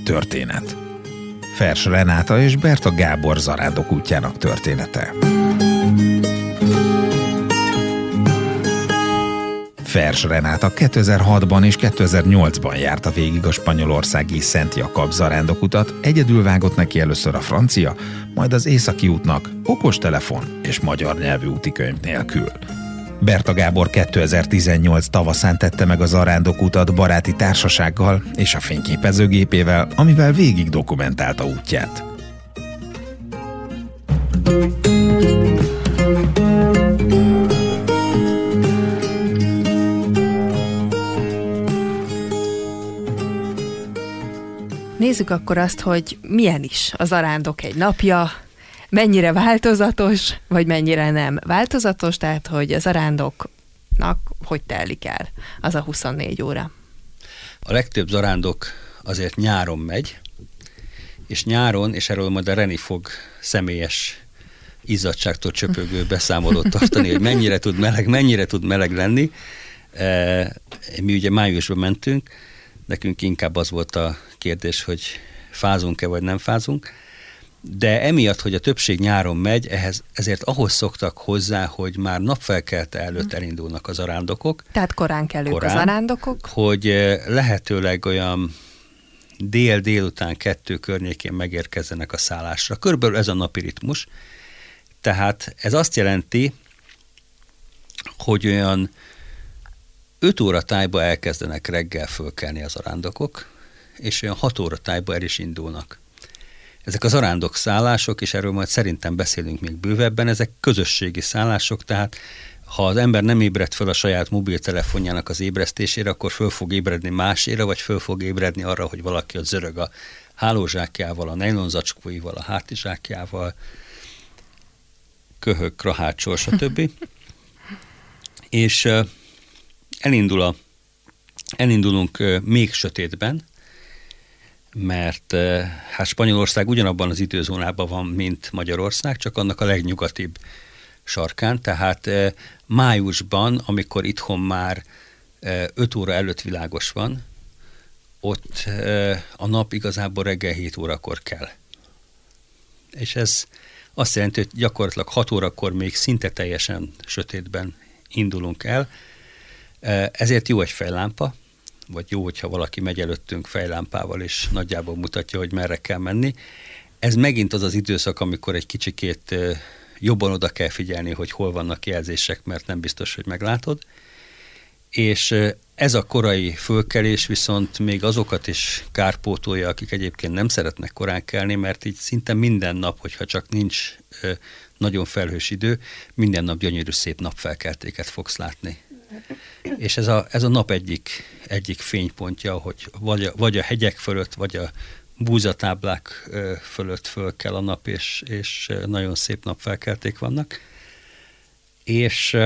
sötét történet. Fers Renáta és Berta Gábor zarándok útjának története. Fers Renáta 2006-ban és 2008-ban járta végig a spanyolországi Szent Jakab zarándokutat, egyedül vágott neki először a francia, majd az északi útnak okostelefon és magyar nyelvű útikönyv nélkül. Berta Gábor 2018 tavaszán tette meg a zarándokutat baráti társasággal és a fényképezőgépével, amivel végig dokumentálta útját. Nézzük akkor azt, hogy milyen is az arándok egy napja, mennyire változatos, vagy mennyire nem változatos, tehát hogy az arándoknak hogy telik el az a 24 óra. A legtöbb zarándok azért nyáron megy, és nyáron, és erről majd a Reni fog személyes izzadságtól csöpögő beszámolót tartani, hogy mennyire tud meleg, mennyire tud meleg lenni. E, mi ugye májusban mentünk, nekünk inkább az volt a kérdés, hogy fázunk-e vagy nem fázunk, de emiatt, hogy a többség nyáron megy, ehhez, ezért ahhoz szoktak hozzá, hogy már napfelkelte előtt elindulnak az arándokok. Tehát korán kelők korán, az arándokok. Hogy eh, lehetőleg olyan dél-délután kettő környékén megérkezzenek a szállásra. Körülbelül ez a napi ritmus. Tehát ez azt jelenti, hogy olyan 5 óra tájba elkezdenek reggel fölkelni az arándokok, és olyan 6 óra tájba el is indulnak. Ezek az arándok szállások, és erről majd szerintem beszélünk még bővebben, ezek közösségi szállások, tehát ha az ember nem ébred fel a saját mobiltelefonjának az ébresztésére, akkor föl fog ébredni másére, vagy föl fog ébredni arra, hogy valaki ott zörög a hálózsákjával, a nejlonzacskóival, a hátizsákjával, köhög, krahácsol, stb. és elindul a, elindulunk még sötétben, mert hát Spanyolország ugyanabban az időzónában van, mint Magyarország, csak annak a legnyugatibb sarkán, tehát májusban, amikor itthon már 5 óra előtt világos van, ott a nap igazából reggel 7 órakor kell. És ez azt jelenti, hogy gyakorlatilag 6 órakor még szinte teljesen sötétben indulunk el, ezért jó egy fejlámpa, vagy jó, hogyha valaki megy előttünk fejlámpával, és nagyjából mutatja, hogy merre kell menni. Ez megint az az időszak, amikor egy kicsikét jobban oda kell figyelni, hogy hol vannak jelzések, mert nem biztos, hogy meglátod. És ez a korai fölkelés viszont még azokat is kárpótolja, akik egyébként nem szeretnek korán kelni, mert így szinte minden nap, hogyha csak nincs nagyon felhős idő, minden nap gyönyörű szép napfelkeltéket fogsz látni. És ez a, ez a nap egyik, egyik fénypontja, hogy vagy a, vagy a hegyek fölött, vagy a búzatáblák fölött föl kell a nap, és, és nagyon szép napfelkelték vannak. És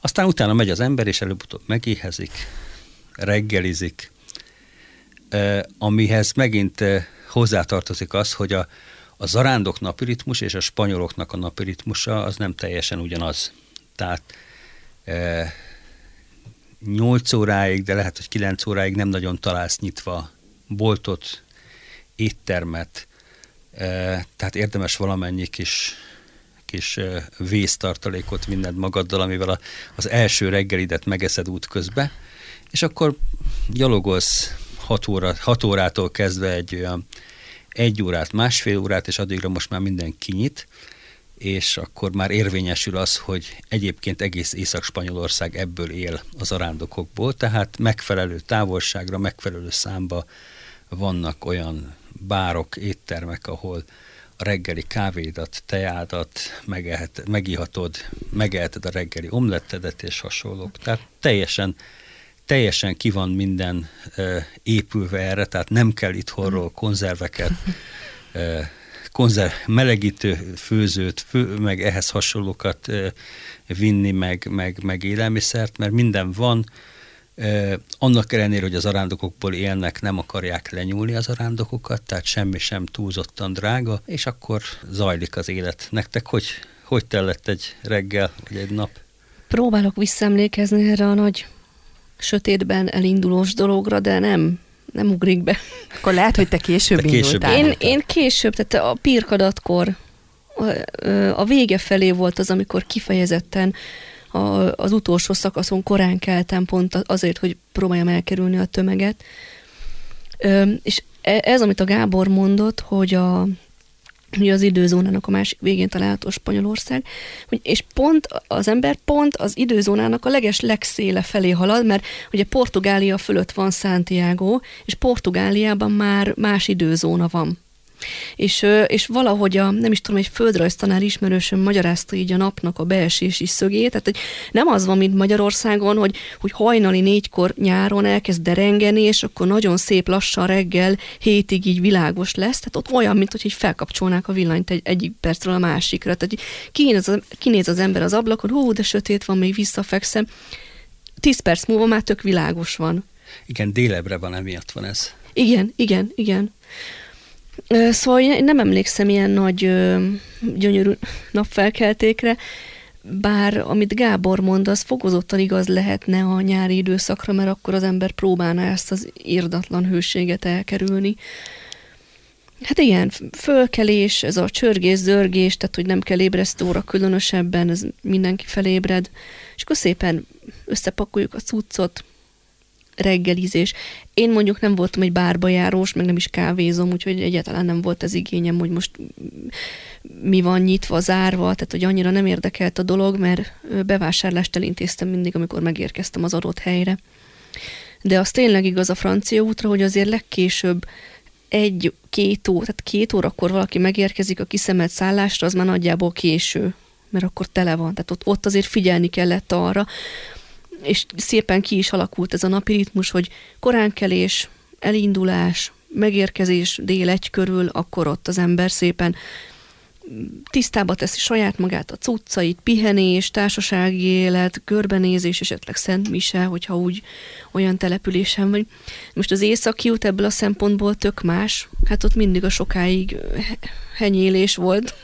aztán utána megy az ember, és előbb-utóbb megéhezik, reggelizik, amihez megint hozzátartozik az, hogy a, a zarándok napi ritmus és a spanyoloknak a napi ritmusa az nem teljesen ugyanaz. Tehát 8 óráig, de lehet, hogy 9 óráig nem nagyon találsz nyitva boltot, éttermet, tehát érdemes valamennyi kis, kis vésztartalékot mindent magaddal, amivel az első reggelidet megeszed út közbe, és akkor gyalogolsz 6, óra, 6 órától kezdve egy olyan egy órát, másfél órát, és addigra most már minden kinyit, és akkor már érvényesül az, hogy egyébként egész Észak-Spanyolország ebből él az arándokokból, tehát megfelelő távolságra, megfelelő számba vannak olyan bárok, éttermek, ahol a reggeli kávédat, teádat megehet, megihatod, megeheted a reggeli omlettedet és hasonlók. Tehát teljesen, teljesen ki van minden e, épülve erre, tehát nem kell itthonról konzerveket e, konzerv, melegítő főzőt, fő, meg ehhez hasonlókat vinni, meg, meg, meg élelmiszert, mert minden van, annak ellenére, hogy az arándokokból élnek, nem akarják lenyúlni az arándokokat, tehát semmi sem túlzottan drága, és akkor zajlik az élet. Nektek hogy, hogy tellett egy reggel, vagy egy nap? Próbálok visszaemlékezni erre a nagy sötétben elindulós dologra, de nem nem ugrik be. Akkor lehet, hogy te később Te később indultál. Én, én később, tehát a pirkadatkor a, a vége felé volt az, amikor kifejezetten a, az utolsó szakaszon korán keltem pont azért, hogy próbáljam elkerülni a tömeget. Ö, és e- ez, amit a Gábor mondott, hogy a hogy az időzónának a másik végén található Spanyolország, hogy, és pont az ember pont az időzónának a leges legszéle felé halad, mert ugye Portugália fölött van Santiago, és Portugáliában már más időzóna van. És, és valahogy a, nem is tudom, egy földrajztanár ismerősöm magyarázta így a napnak a beesési szögét, tehát hogy nem az van, mint Magyarországon, hogy, hogy hajnali négykor nyáron elkezd derengeni, és akkor nagyon szép lassan reggel hétig így világos lesz, tehát ott olyan, mint hogy így felkapcsolnák a villanyt egy, egyik percről a másikra, tehát kinéz az, kinéz az ember az ablakon, hú, de sötét van, még visszafekszem, tíz perc múlva már tök világos van. Igen, délebre van, emiatt van ez. Igen, igen, igen. Szóval én nem emlékszem ilyen nagy gyönyörű napfelkeltékre, bár amit Gábor mond, az fokozottan igaz lehetne a nyári időszakra, mert akkor az ember próbálná ezt az írdatlan hőséget elkerülni. Hát igen, fölkelés, ez a csörgés-zörgés, tehát hogy nem kell ébresztóra különösebben, ez mindenki felébred, és akkor szépen összepakoljuk a cuccot, reggelizés. Én mondjuk nem voltam egy bárba járós, meg nem is kávézom, úgyhogy egyáltalán nem volt az igényem, hogy most mi van nyitva, zárva, tehát hogy annyira nem érdekelt a dolog, mert bevásárlást elintéztem mindig, amikor megérkeztem az adott helyre. De az tényleg igaz a francia útra, hogy azért legkésőbb egy-két ó, tehát két órakor valaki megérkezik a kiszemelt szállásra, az már nagyjából késő, mert akkor tele van. Tehát ott, ott azért figyelni kellett arra, és szépen ki is alakult ez a napi ritmus, hogy koránkelés, elindulás, megérkezés dél egy körül, akkor ott az ember szépen tisztába teszi saját magát a cuccait, pihenés, társasági élet, körbenézés, esetleg Szent Mise, hogyha úgy olyan településen vagy. Most az északi út ebből a szempontból tök más. Hát ott mindig a sokáig he- henyélés volt.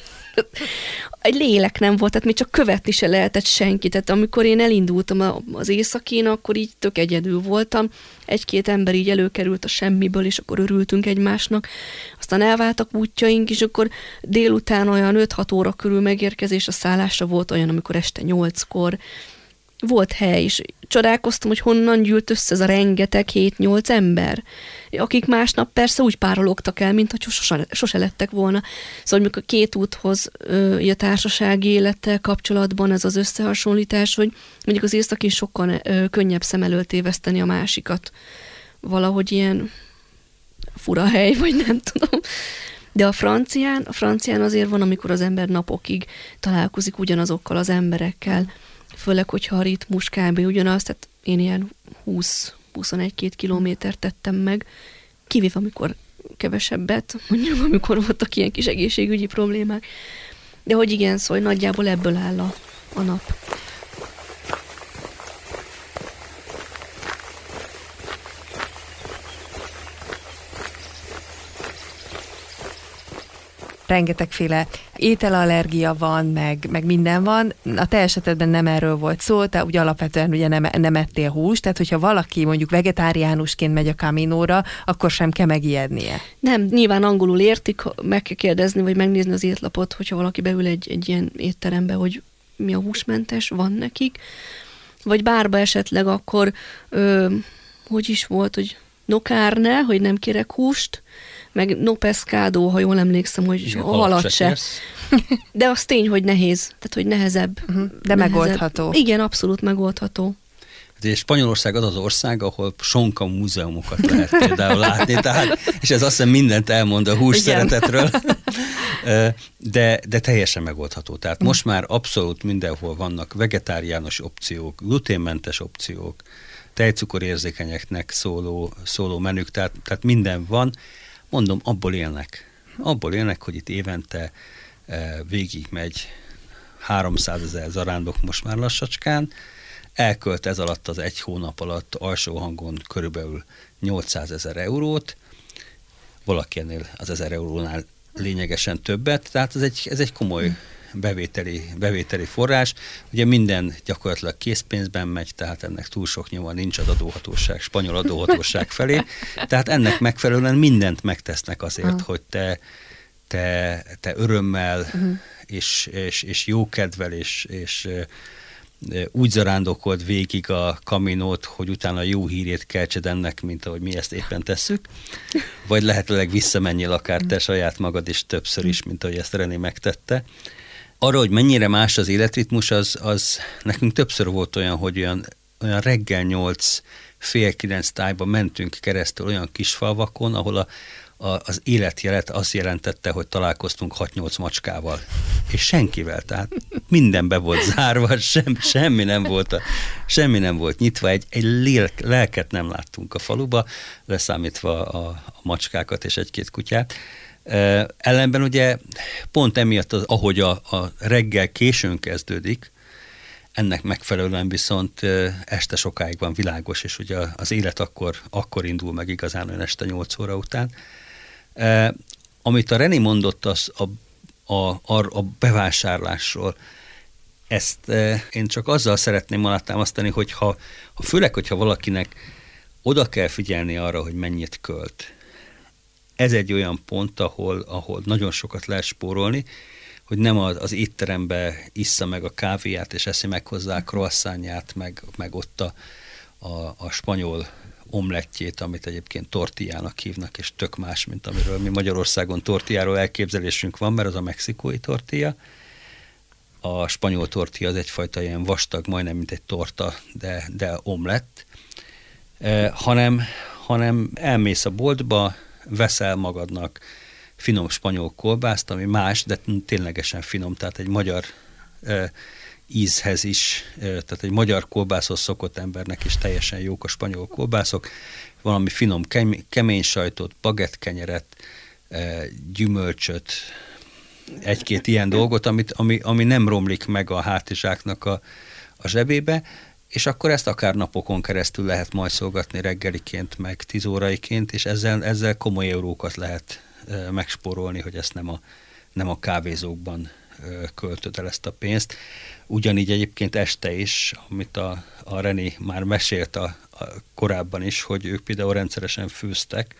Egy lélek nem volt, tehát még csak követni se lehetett senki. Tehát amikor én elindultam az északin, akkor így tök egyedül voltam. Egy-két ember így előkerült a semmiből, és akkor örültünk egymásnak. Aztán elváltak útjaink, és akkor délután olyan 5-6 óra körül megérkezés a szállásra volt olyan, amikor este 8-kor volt hely, és csodálkoztam, hogy honnan gyűlt össze ez a rengeteg 7-8 ember, akik másnap persze úgy párologtak el, mint hogy sose, sose lettek volna. Szóval mondjuk a két úthoz a társasági élettel kapcsolatban ez az összehasonlítás, hogy mondjuk az északi sokkal ö, könnyebb szem előtt téveszteni a másikat. Valahogy ilyen fura hely, vagy nem tudom. De a francián, a francián azért van, amikor az ember napokig találkozik ugyanazokkal az emberekkel, főleg, hogyha a ritmus kb. ugyanaz, tehát én ilyen 20-21-2 kilométert tettem meg, kivéve amikor kevesebbet, mondjuk amikor voltak ilyen kis egészségügyi problémák. De hogy igen, szóval nagyjából ebből áll a, a nap. Rengetegféle ételallergia van, meg, meg minden van. A te esetedben nem erről volt szó, te ugye alapvetően ugye nem, nem ettél húst, tehát hogyha valaki mondjuk vegetáriánusként megy a kaminóra, akkor sem kell megijednie. Nem, nyilván angolul értik, meg kell kérdezni, vagy megnézni az étlapot, hogyha valaki beül egy, egy ilyen étterembe, hogy mi a húsmentes, van nekik. Vagy bárba esetleg akkor, ö, hogy is volt, hogy no carne, hogy nem kérek húst, meg no pescado, ha jól emlékszem, hogy Igen, halat se. De az tény, hogy nehéz, tehát hogy nehezebb. Uh-huh. De nehezebb. megoldható. Igen, abszolút megoldható. Hát, és Spanyolország az az ország, ahol sonka múzeumokat lehet például látni, tehát, és ez azt hiszem mindent elmond a hús Igen. szeretetről, de, de teljesen megoldható. Tehát most már abszolút mindenhol vannak vegetáriánus opciók, gluténmentes opciók, tejcukorérzékenyeknek szóló, szóló menük, tehát, tehát minden van. Mondom, abból élnek. Abból élnek, hogy itt évente eh, végig megy 300 ezer zarándok most már lassacskán, elkölt ez alatt az egy hónap alatt alsó hangon körülbelül 800 ezer eurót, valaki ennél az 1000 eurónál lényegesen többet, tehát ez egy, ez egy komoly bevételi, bevételi forrás. Ugye minden gyakorlatilag készpénzben megy, tehát ennek túl sok nyoma nincs az adóhatóság, spanyol adóhatóság felé. Tehát ennek megfelelően mindent megtesznek azért, uh. hogy te, te, te örömmel uh-huh. és, és, és jókedvel és, és úgy zarándokolt végig a kaminót, hogy utána jó hírét keltsed ennek, mint ahogy mi ezt éppen tesszük, vagy lehetőleg visszamenjél akár te saját magad is többször is, mint ahogy ezt René megtette. Arra, hogy mennyire más az életritmus, az, az nekünk többször volt olyan, hogy olyan, olyan reggel nyolc, fél kilenc tájban mentünk keresztül olyan kis falvakon, ahol a, a, az életjelet azt jelentette, hogy találkoztunk 6-8 macskával, és senkivel, tehát minden be volt zárva, sem, semmi nem volt, a, semmi nem volt nyitva, egy, egy lél, lelket nem láttunk a faluba, leszámítva a, a macskákat és egy-két kutyát. Ellenben ugye pont emiatt, az, ahogy a, a reggel későn kezdődik, ennek megfelelően viszont este sokáig van világos, és ugye az élet akkor, akkor indul meg igazán olyan este 8 óra után. Amit a Reni mondott az a, a, a, a bevásárlásról, ezt én csak azzal szeretném alátámasztani, hogy ha, ha főleg, hogyha valakinek oda kell figyelni arra, hogy mennyit költ. Ez egy olyan pont, ahol, ahol nagyon sokat lehet spórolni, hogy nem az, az étterembe issza meg a kávéját, és eszi meg hozzá a croissantját, meg, meg ott a, a, a spanyol omlettjét, amit egyébként tortillának hívnak, és tök más, mint amiről mi Magyarországon tortilláról elképzelésünk van, mert az a mexikói tortilla. A spanyol tortilla az egyfajta ilyen vastag, majdnem mint egy torta, de, de omlett. E, hanem, hanem elmész a boltba, veszel magadnak finom spanyol kolbászt, ami más, de ténylegesen finom, tehát egy magyar e, ízhez is, tehát egy magyar kolbászhoz szokott embernek is teljesen jók a spanyol kolbászok, valami finom kemény sajtot, bagettkenyeret, gyümölcsöt, egy-két ilyen dolgot, amit, ami, ami nem romlik meg a hátizsáknak a, a zsebébe, és akkor ezt akár napokon keresztül lehet majd szolgatni reggeliként, meg tíz óraiként, és ezzel, ezzel komoly eurókat lehet megspórolni, hogy ezt nem a, nem a kávézókban költöd el ezt a pénzt. Ugyanígy egyébként este is, amit a, a René már mesélt a, a korábban is, hogy ők például rendszeresen főztek,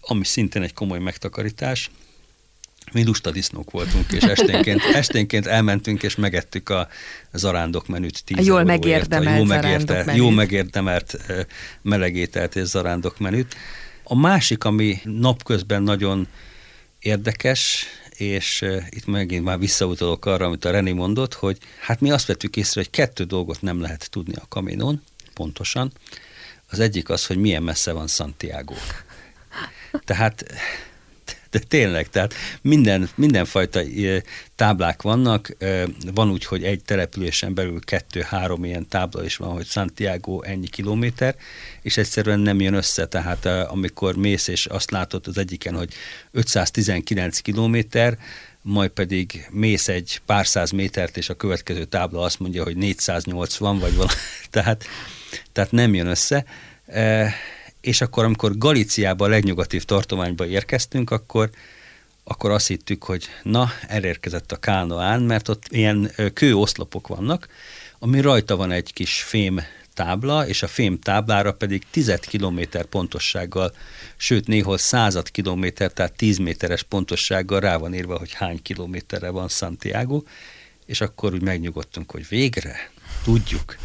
ami szintén egy komoly megtakarítás. Mi lusta disznók voltunk, és esténként, esténként elmentünk, és megettük a zarándok menüt. Tíz a jól megérdemelt, jó, megérte, jó megérdemelt melegételt és zarándok menüt. A másik, ami napközben nagyon érdekes, és itt megint már visszautalok arra, amit a Reni mondott, hogy hát mi azt vettük észre, hogy kettő dolgot nem lehet tudni a kaminon, pontosan. Az egyik az, hogy milyen messze van Santiago. Tehát de tényleg, tehát minden, mindenfajta táblák vannak, van úgy, hogy egy településen belül kettő-három ilyen tábla is van, hogy Santiago ennyi kilométer, és egyszerűen nem jön össze, tehát amikor mész és azt látod az egyiken, hogy 519 kilométer, majd pedig mész egy pár száz métert, és a következő tábla azt mondja, hogy 480 vagy valami, tehát, tehát nem jön össze és akkor, amikor Galiciába, a legnyugatibb tartományba érkeztünk, akkor, akkor azt hittük, hogy na, elérkezett a Kánoán, mert ott ilyen kőoszlopok vannak, ami rajta van egy kis fém tábla, és a fém táblára pedig 10 kilométer pontossággal, sőt néhol század kilométer, tehát 10 méteres pontossággal rá van írva, hogy hány kilométerre van Santiago, és akkor úgy megnyugodtunk, hogy végre tudjuk.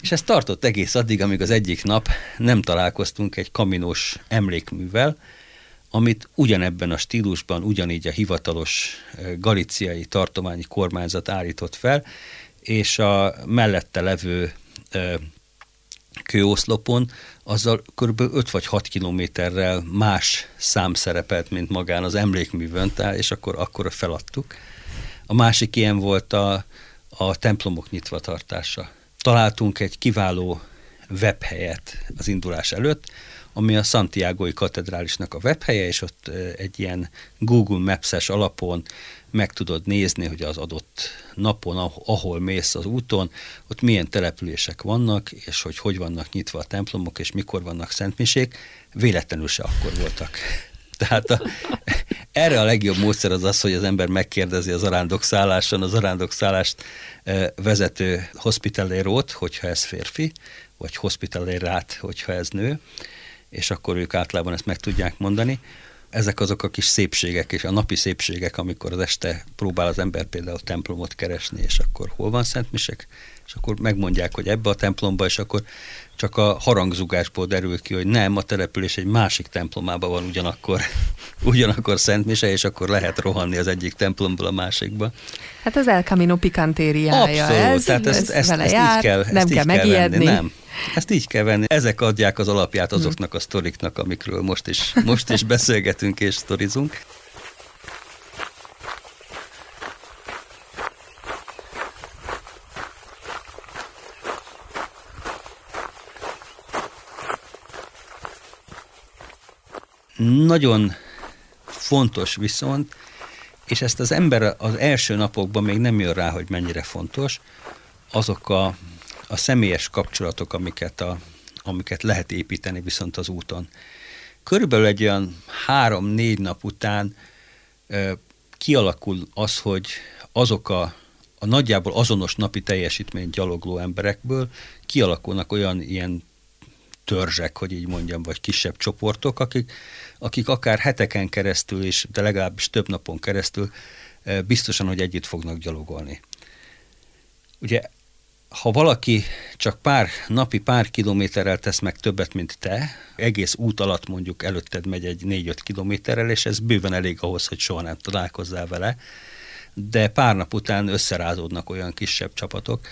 És ez tartott egész addig, amíg az egyik nap nem találkoztunk egy kaminós emlékművel, amit ugyanebben a stílusban, ugyanígy a hivatalos galiciai tartományi kormányzat állított fel, és a mellette levő kőoszlopon azzal kb. 5 vagy 6 kilométerrel más szám szerepelt, mint magán az emlékművön, és akkor, akkor feladtuk. A másik ilyen volt a, a templomok nyitva tartása találtunk egy kiváló webhelyet az indulás előtt, ami a Santiago-i katedrálisnak a webhelye, és ott egy ilyen Google Maps-es alapon meg tudod nézni, hogy az adott napon, ahol mész az úton, ott milyen települések vannak, és hogy hogy vannak nyitva a templomok, és mikor vannak szentmisék. Véletlenül se akkor voltak. Tehát a, erre a legjobb módszer az az, hogy az ember megkérdezi az arándok szálláson, az arándok szállást vezető hospitalérót, hogyha ez férfi, vagy hospitalérát, hogyha ez nő, és akkor ők általában ezt meg tudják mondani. Ezek azok a kis szépségek, és a napi szépségek, amikor az este próbál az ember például templomot keresni, és akkor hol van Szentmisek, és akkor megmondják, hogy ebbe a templomba, és akkor csak a harangzugásból derül ki, hogy nem, a település egy másik templomában van ugyanakkor, ugyanakkor Szent Mise, és akkor lehet rohanni az egyik templomból a másikba. Hát az El Camino pikantériája Abszolút, ez, tehát ezt, ez ezt, ezt jár, így kell, nem ezt kell így megijedni. venni, nem. Ezt így kell venni. Ezek adják az alapját azoknak a sztoriknak, amikről most is, most is beszélgetünk és sztorizunk. Nagyon fontos viszont, és ezt az ember az első napokban még nem jön rá, hogy mennyire fontos, azok a, a személyes kapcsolatok, amiket, a, amiket lehet építeni viszont az úton. Körülbelül egy olyan három-négy nap után ö, kialakul az, hogy azok a, a nagyjából azonos napi teljesítményt gyalogló emberekből kialakulnak olyan ilyen törzsek, hogy így mondjam, vagy kisebb csoportok, akik, akik akár heteken keresztül, és de legalábbis több napon keresztül biztosan, hogy együtt fognak gyalogolni. Ugye, ha valaki csak pár napi pár kilométerrel tesz meg többet, mint te, egész út alatt mondjuk előtted megy egy 4-5 kilométerrel, és ez bőven elég ahhoz, hogy soha nem találkozzál vele, de pár nap után összerázódnak olyan kisebb csapatok,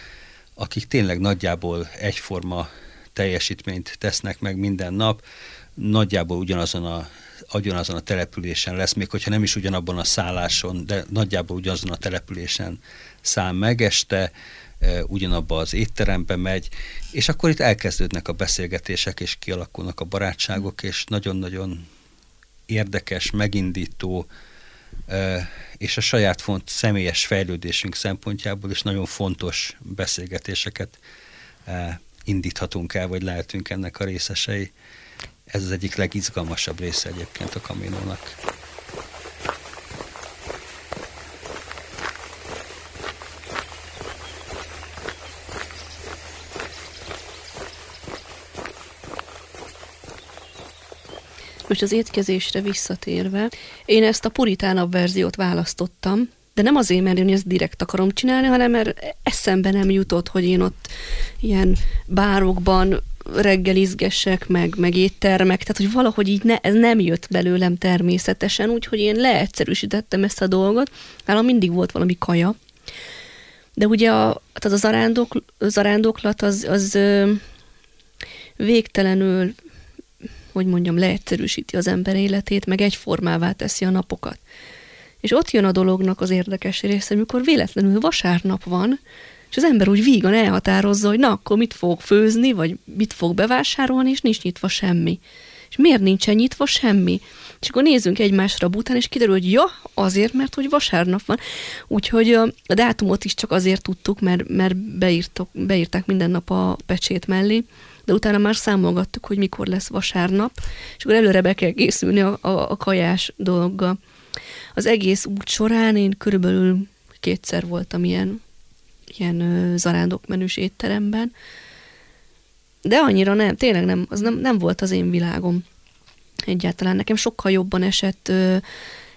akik tényleg nagyjából egyforma teljesítményt tesznek meg minden nap, nagyjából ugyanazon a, ugyanazon a településen lesz, még hogyha nem is ugyanabban a szálláson, de nagyjából ugyanazon a településen száll meg este, ugyanabba az étterembe megy, és akkor itt elkezdődnek a beszélgetések, és kialakulnak a barátságok, és nagyon-nagyon érdekes, megindító, és a saját font személyes fejlődésünk szempontjából is nagyon fontos beszélgetéseket indíthatunk el, vagy lehetünk ennek a részesei. Ez az egyik legizgalmasabb része egyébként a kaminónak. Most az étkezésre visszatérve, én ezt a puritánabb verziót választottam, de nem azért, mert én ezt direkt akarom csinálni, hanem mert eszembe nem jutott, hogy én ott ilyen bárokban reggelizgessek, meg, meg éttermek, tehát hogy valahogy így ne, ez nem jött belőlem természetesen, úgyhogy én leegyszerűsítettem ezt a dolgot. Nálam mindig volt valami kaja, de ugye a, tehát az, arándok, az arándoklat az, az ö, végtelenül, hogy mondjam, leegyszerűsíti az ember életét, meg egyformává teszi a napokat. És ott jön a dolognak az érdekes része, amikor véletlenül vasárnap van, és az ember úgy vígan elhatározza, hogy na, akkor mit fog főzni, vagy mit fog bevásárolni, és nincs nyitva semmi. És miért nincsen nyitva semmi? És akkor nézzünk egymásra bután, és kiderül, hogy ja, azért, mert hogy vasárnap van. Úgyhogy a dátumot is csak azért tudtuk, mert, mert beírtok, beírták minden nap a pecsét mellé, de utána már számolgattuk, hogy mikor lesz vasárnap, és akkor előre be kell készülni a, a, a kajás dologgal. Az egész út során én körülbelül kétszer voltam ilyen, ilyen ö, zarándokmenüs étteremben, de annyira nem, tényleg nem, az nem, nem volt az én világom. Egyáltalán. Nekem sokkal jobban esett ö,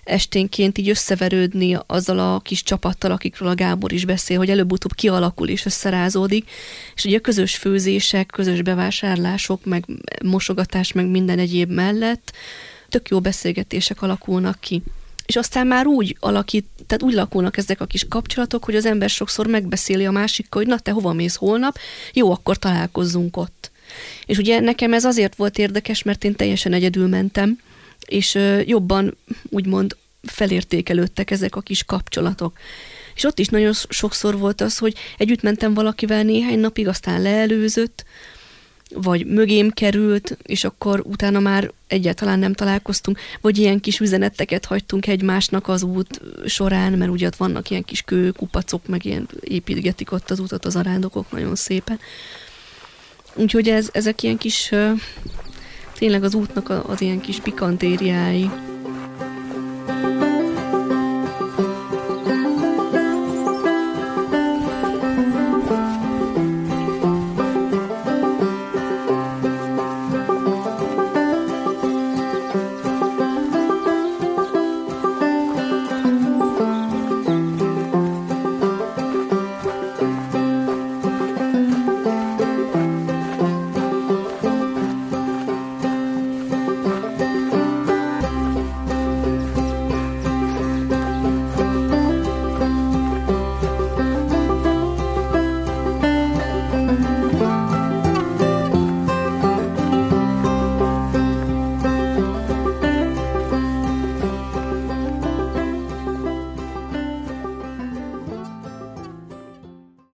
esténként így összeverődni azzal a kis csapattal, akikről a Gábor is beszél, hogy előbb-utóbb kialakul és összerázódik, és ugye a közös főzések, közös bevásárlások, meg mosogatás, meg minden egyéb mellett tök jó beszélgetések alakulnak ki és aztán már úgy alakít, tehát úgy lakulnak ezek a kis kapcsolatok, hogy az ember sokszor megbeszéli a másikkal, hogy na te hova mész holnap, jó, akkor találkozzunk ott. És ugye nekem ez azért volt érdekes, mert én teljesen egyedül mentem, és jobban úgymond felértékelődtek ezek a kis kapcsolatok. És ott is nagyon sokszor volt az, hogy együtt mentem valakivel néhány napig, aztán leelőzött, vagy mögém került, és akkor utána már egyáltalán nem találkoztunk, vagy ilyen kis üzeneteket hagytunk egymásnak az út során, mert ugye ott vannak ilyen kis kőkupacok, meg ilyen építgetik ott az utat az arándokok nagyon szépen. Úgyhogy ez, ezek ilyen kis, tényleg az útnak az ilyen kis pikantériái.